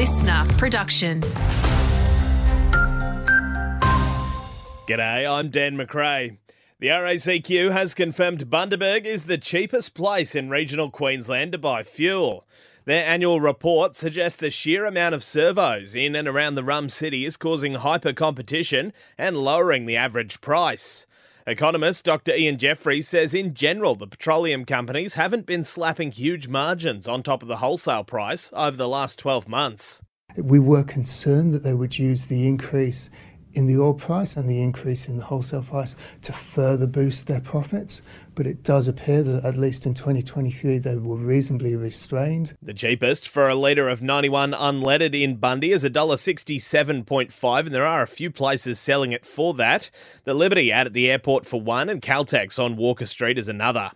LiSTNR production. G'day, I'm Dan McRae. The RACQ has confirmed Bundaberg is the cheapest place in regional Queensland to buy fuel. Their annual report suggests the sheer amount of servos in and around the rum city is causing hyper competition and lowering the average price. Economist Dr. Ian Jeffries says in general the petroleum companies haven't been slapping huge margins on top of the wholesale price over the last 12 months. We were concerned that they would use the increase in the oil price and the increase in the wholesale price to further boost their profits. But it does appear that at least in 2023 they were reasonably restrained. The cheapest for a litre of 91 unleaded in Bundy is $1.67.5 and there are a few places selling it for that. The Liberty out at the airport for one and Caltex on Walker Street is another.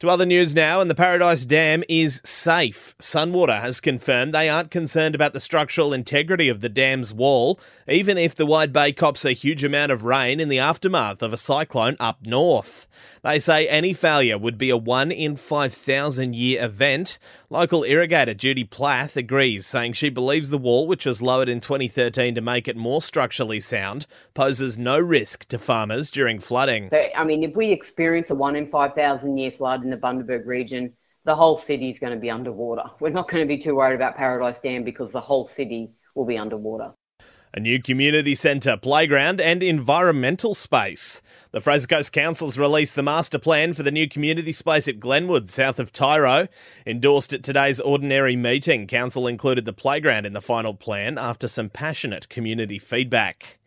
To other news now, and the Paradise Dam is safe. Sunwater has confirmed they aren't concerned about the structural integrity of the dam's wall, even if the Wide Bay cops a huge amount of rain in the aftermath of a cyclone up north. They say any failure would be a 1 in 5,000 year event. Local irrigator Judy Plath agrees, saying she believes the wall, which was lowered in 2013 to make it more structurally sound, poses no risk to farmers during flooding. I mean, if we experience a 1 in 5,000 year flood in the Bundaberg region, the whole city is going to be underwater. We're not going to be too worried about Paradise Dam because the whole city will be underwater a new community centre, playground, and environmental space. The Fraser Coast Council's released the master plan for the new community space at Glenwood, south of Tiaro. Endorsed at today's ordinary meeting, Council included the playground in the final plan after some passionate community feedback.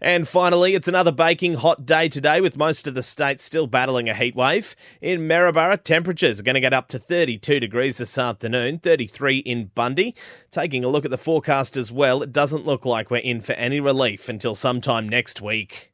And finally, it's another baking hot day today with most of the state still battling a heat wave. In Maryborough, temperatures are going to get up to 32 degrees this afternoon, 33 in Bundy. Taking a look at the forecast as well, it doesn't look like we're in for any relief until sometime next week.